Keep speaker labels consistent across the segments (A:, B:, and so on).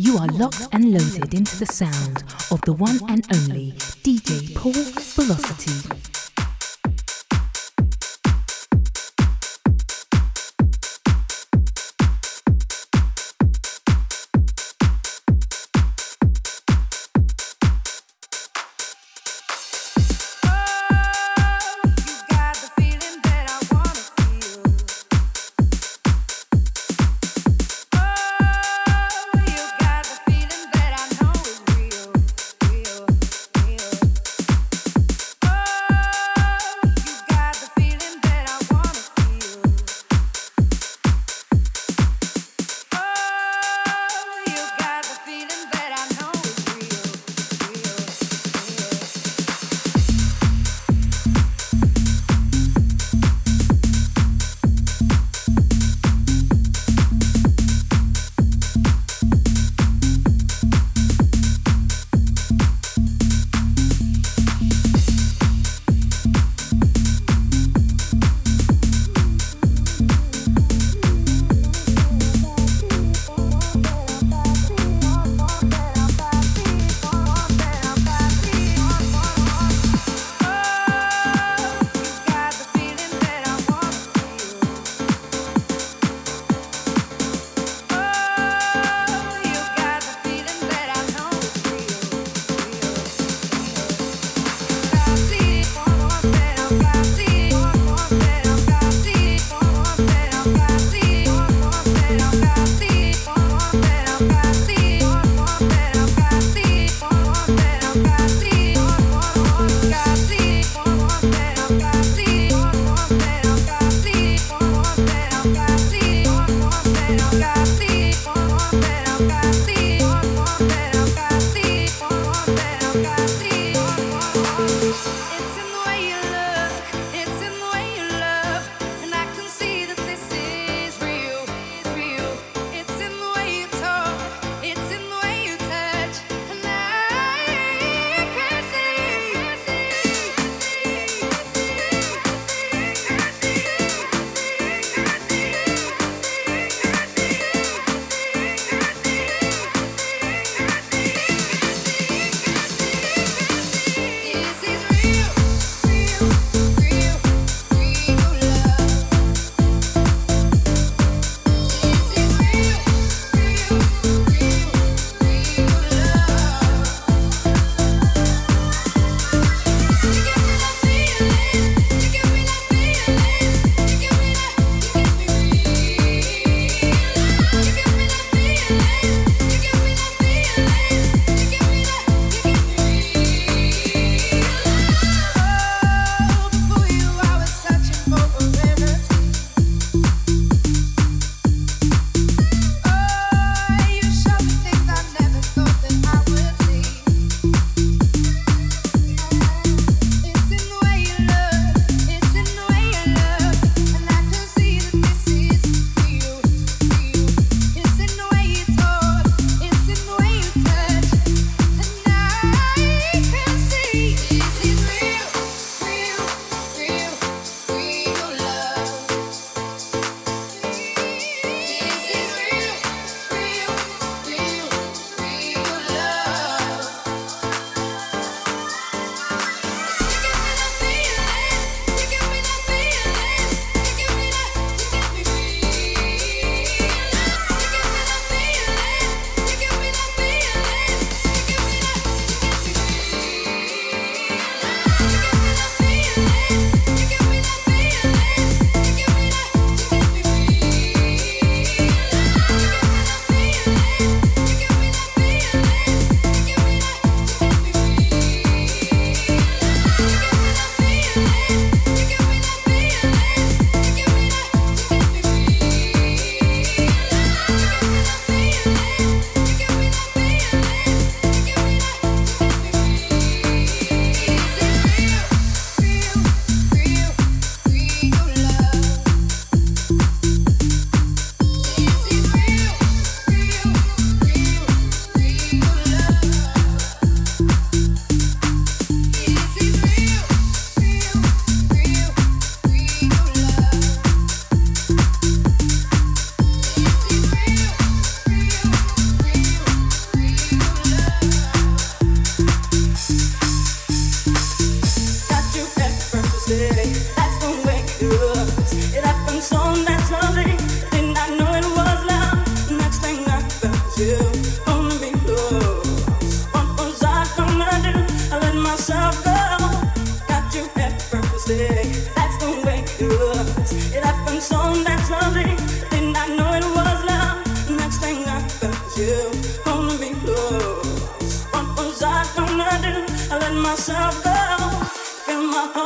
A: You are locked and loaded into the sound of the one and only DJ Paul Velocity.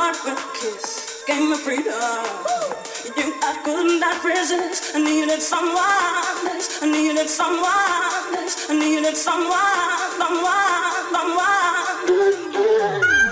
B: heart a kiss, gave me freedom. You I could not resist. I needed someone, this. I needed someone, this. I needed someone, someone, someone.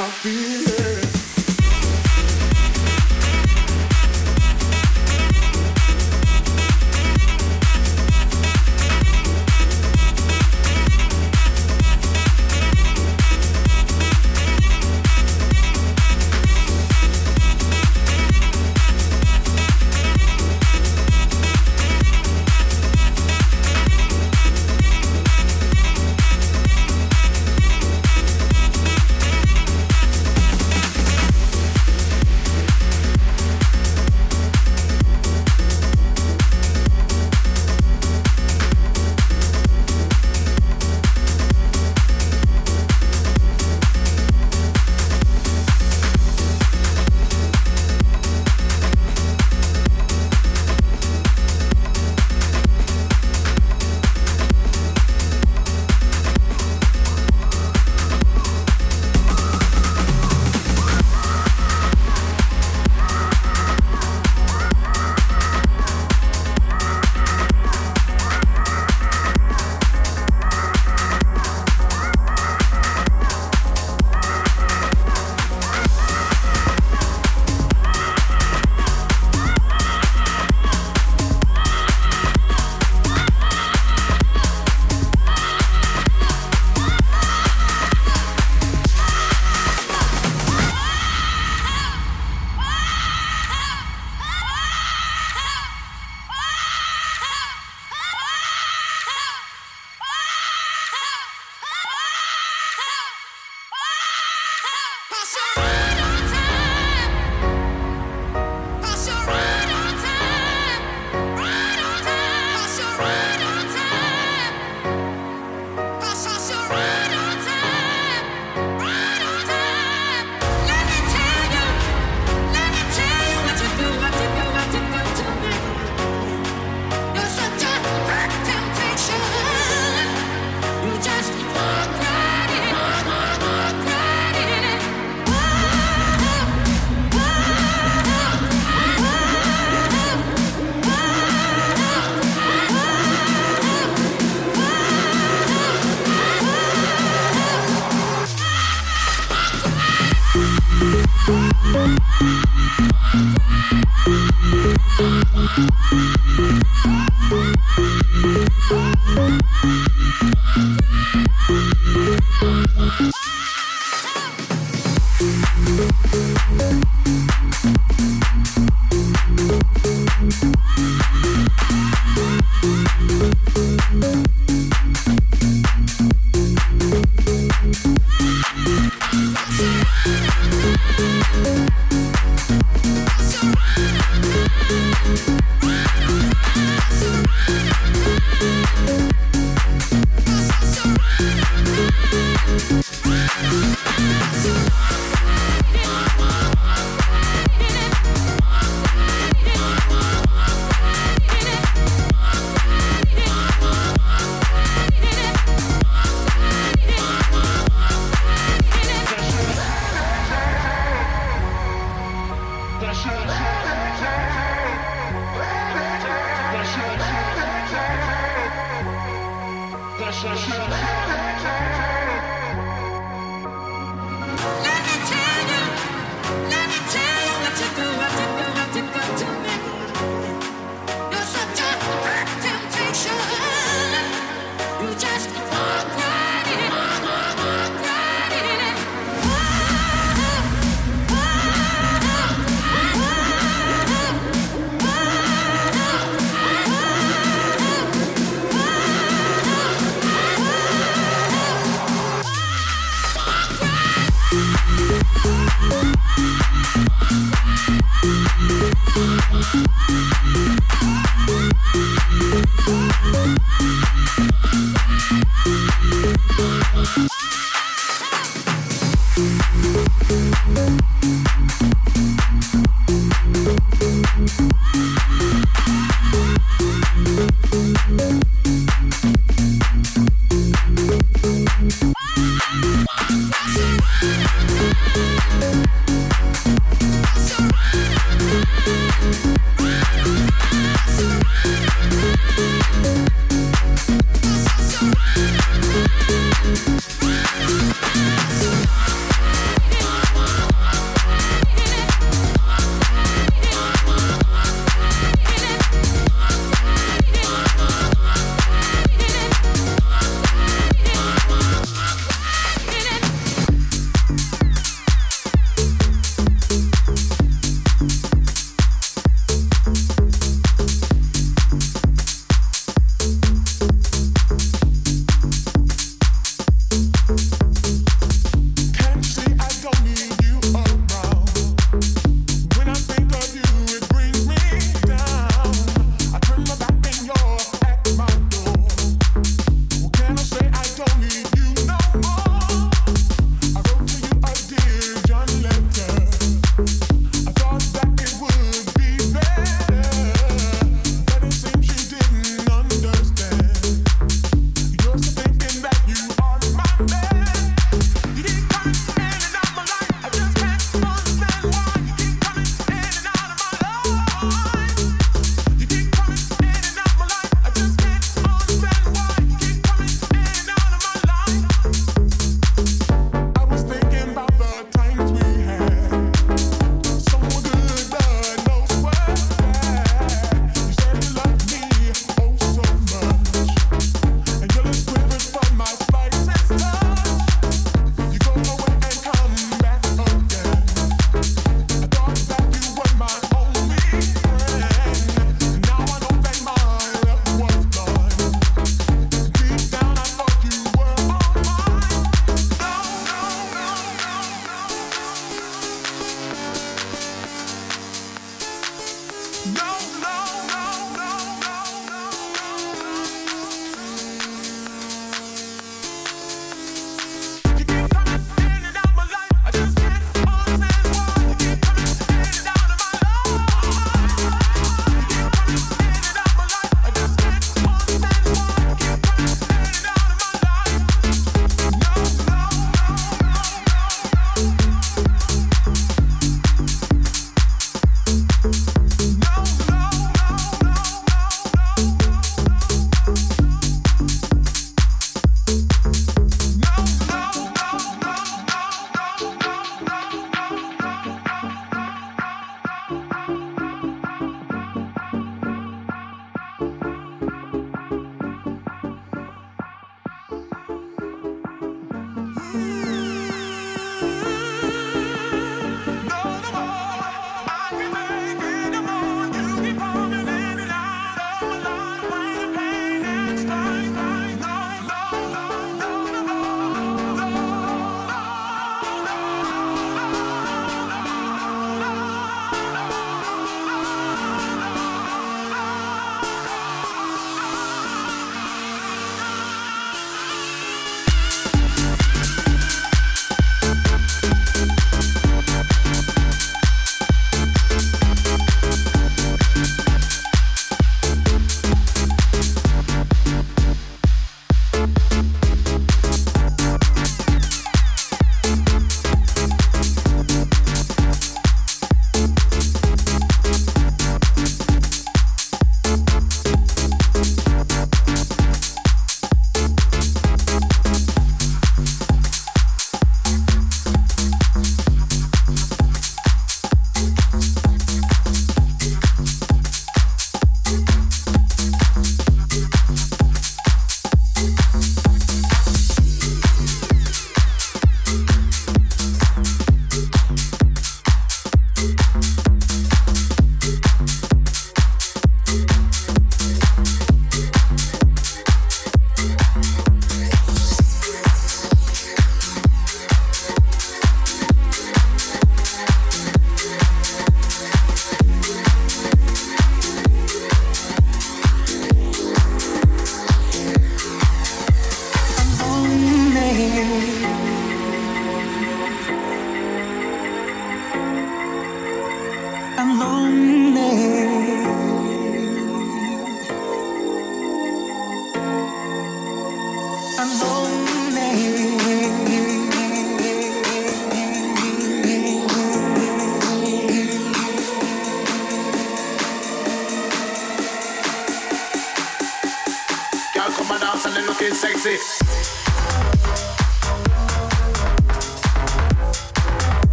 C: I feel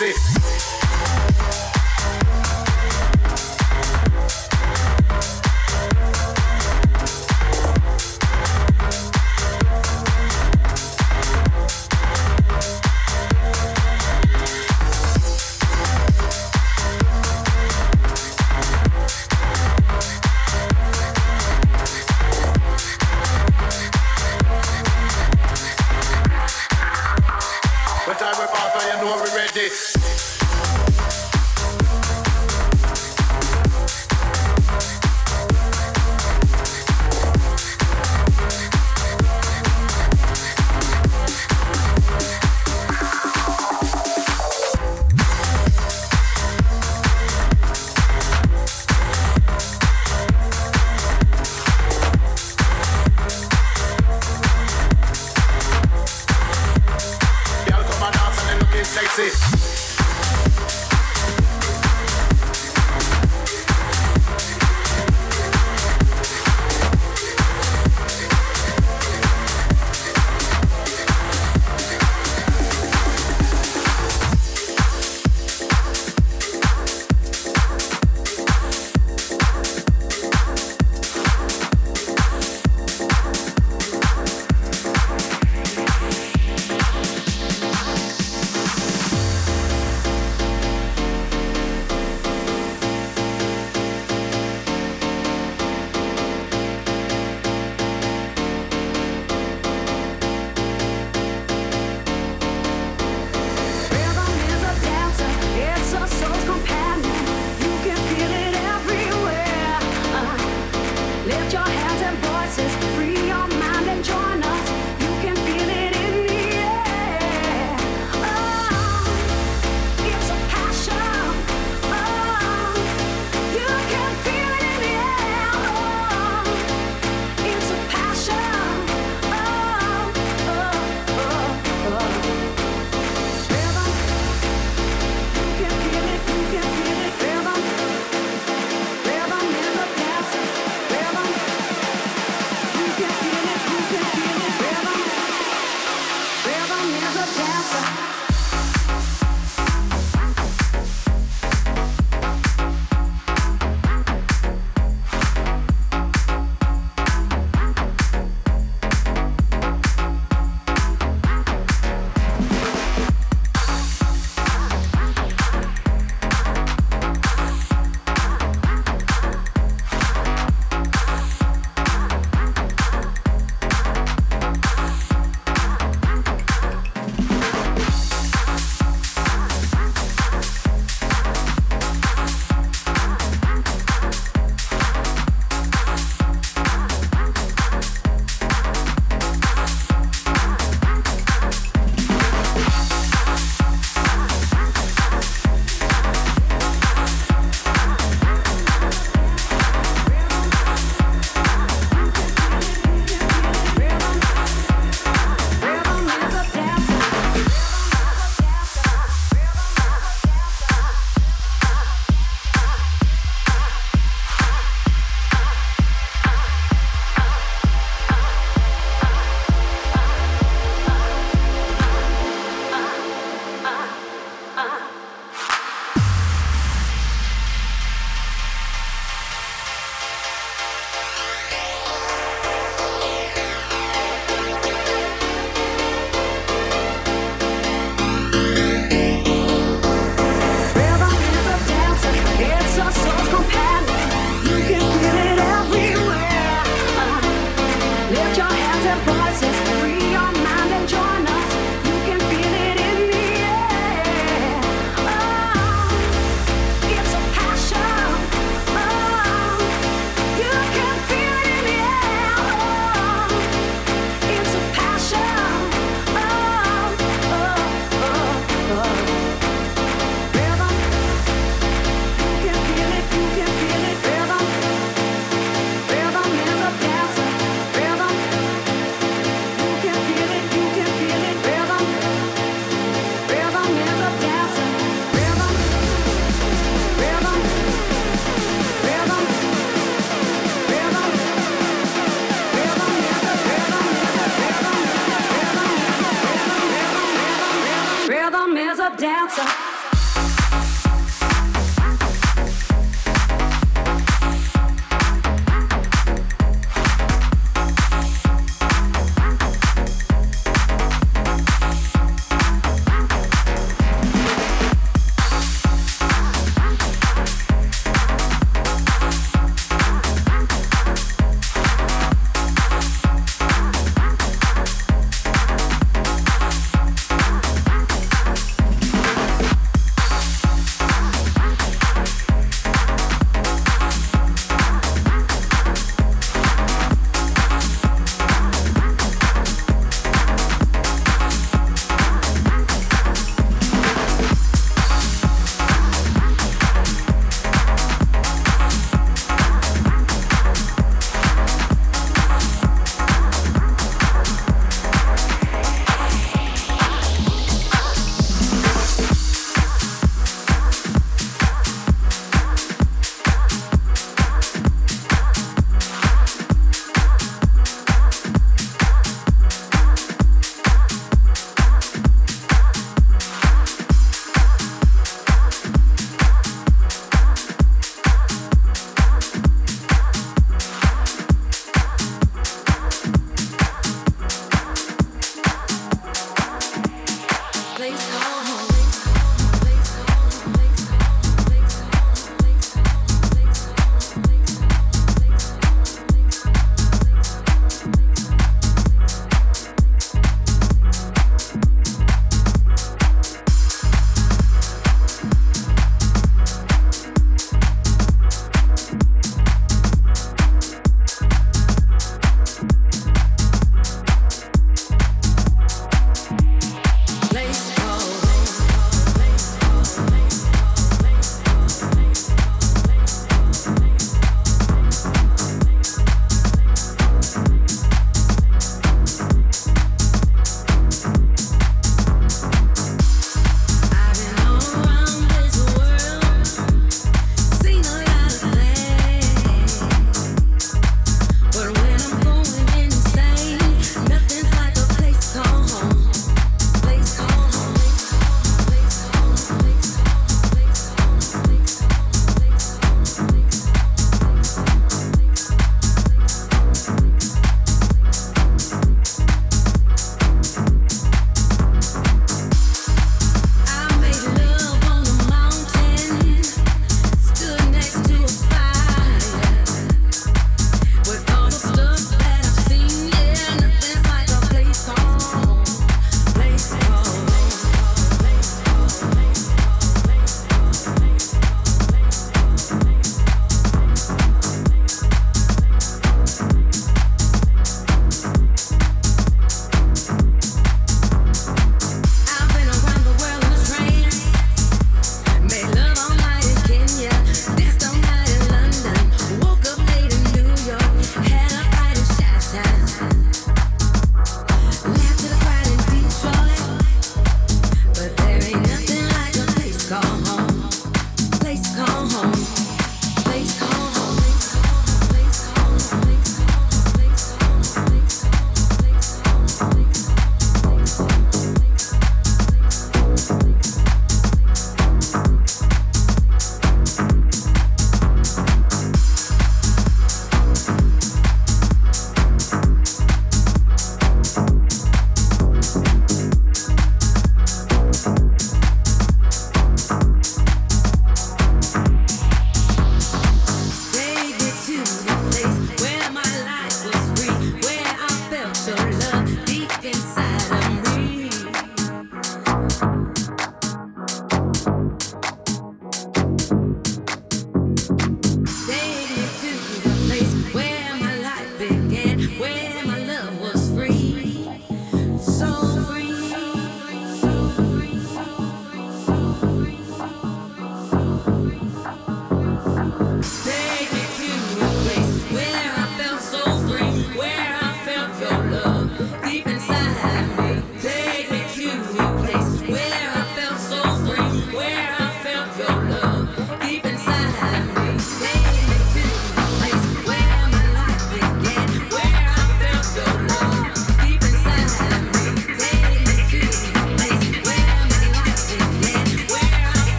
D: time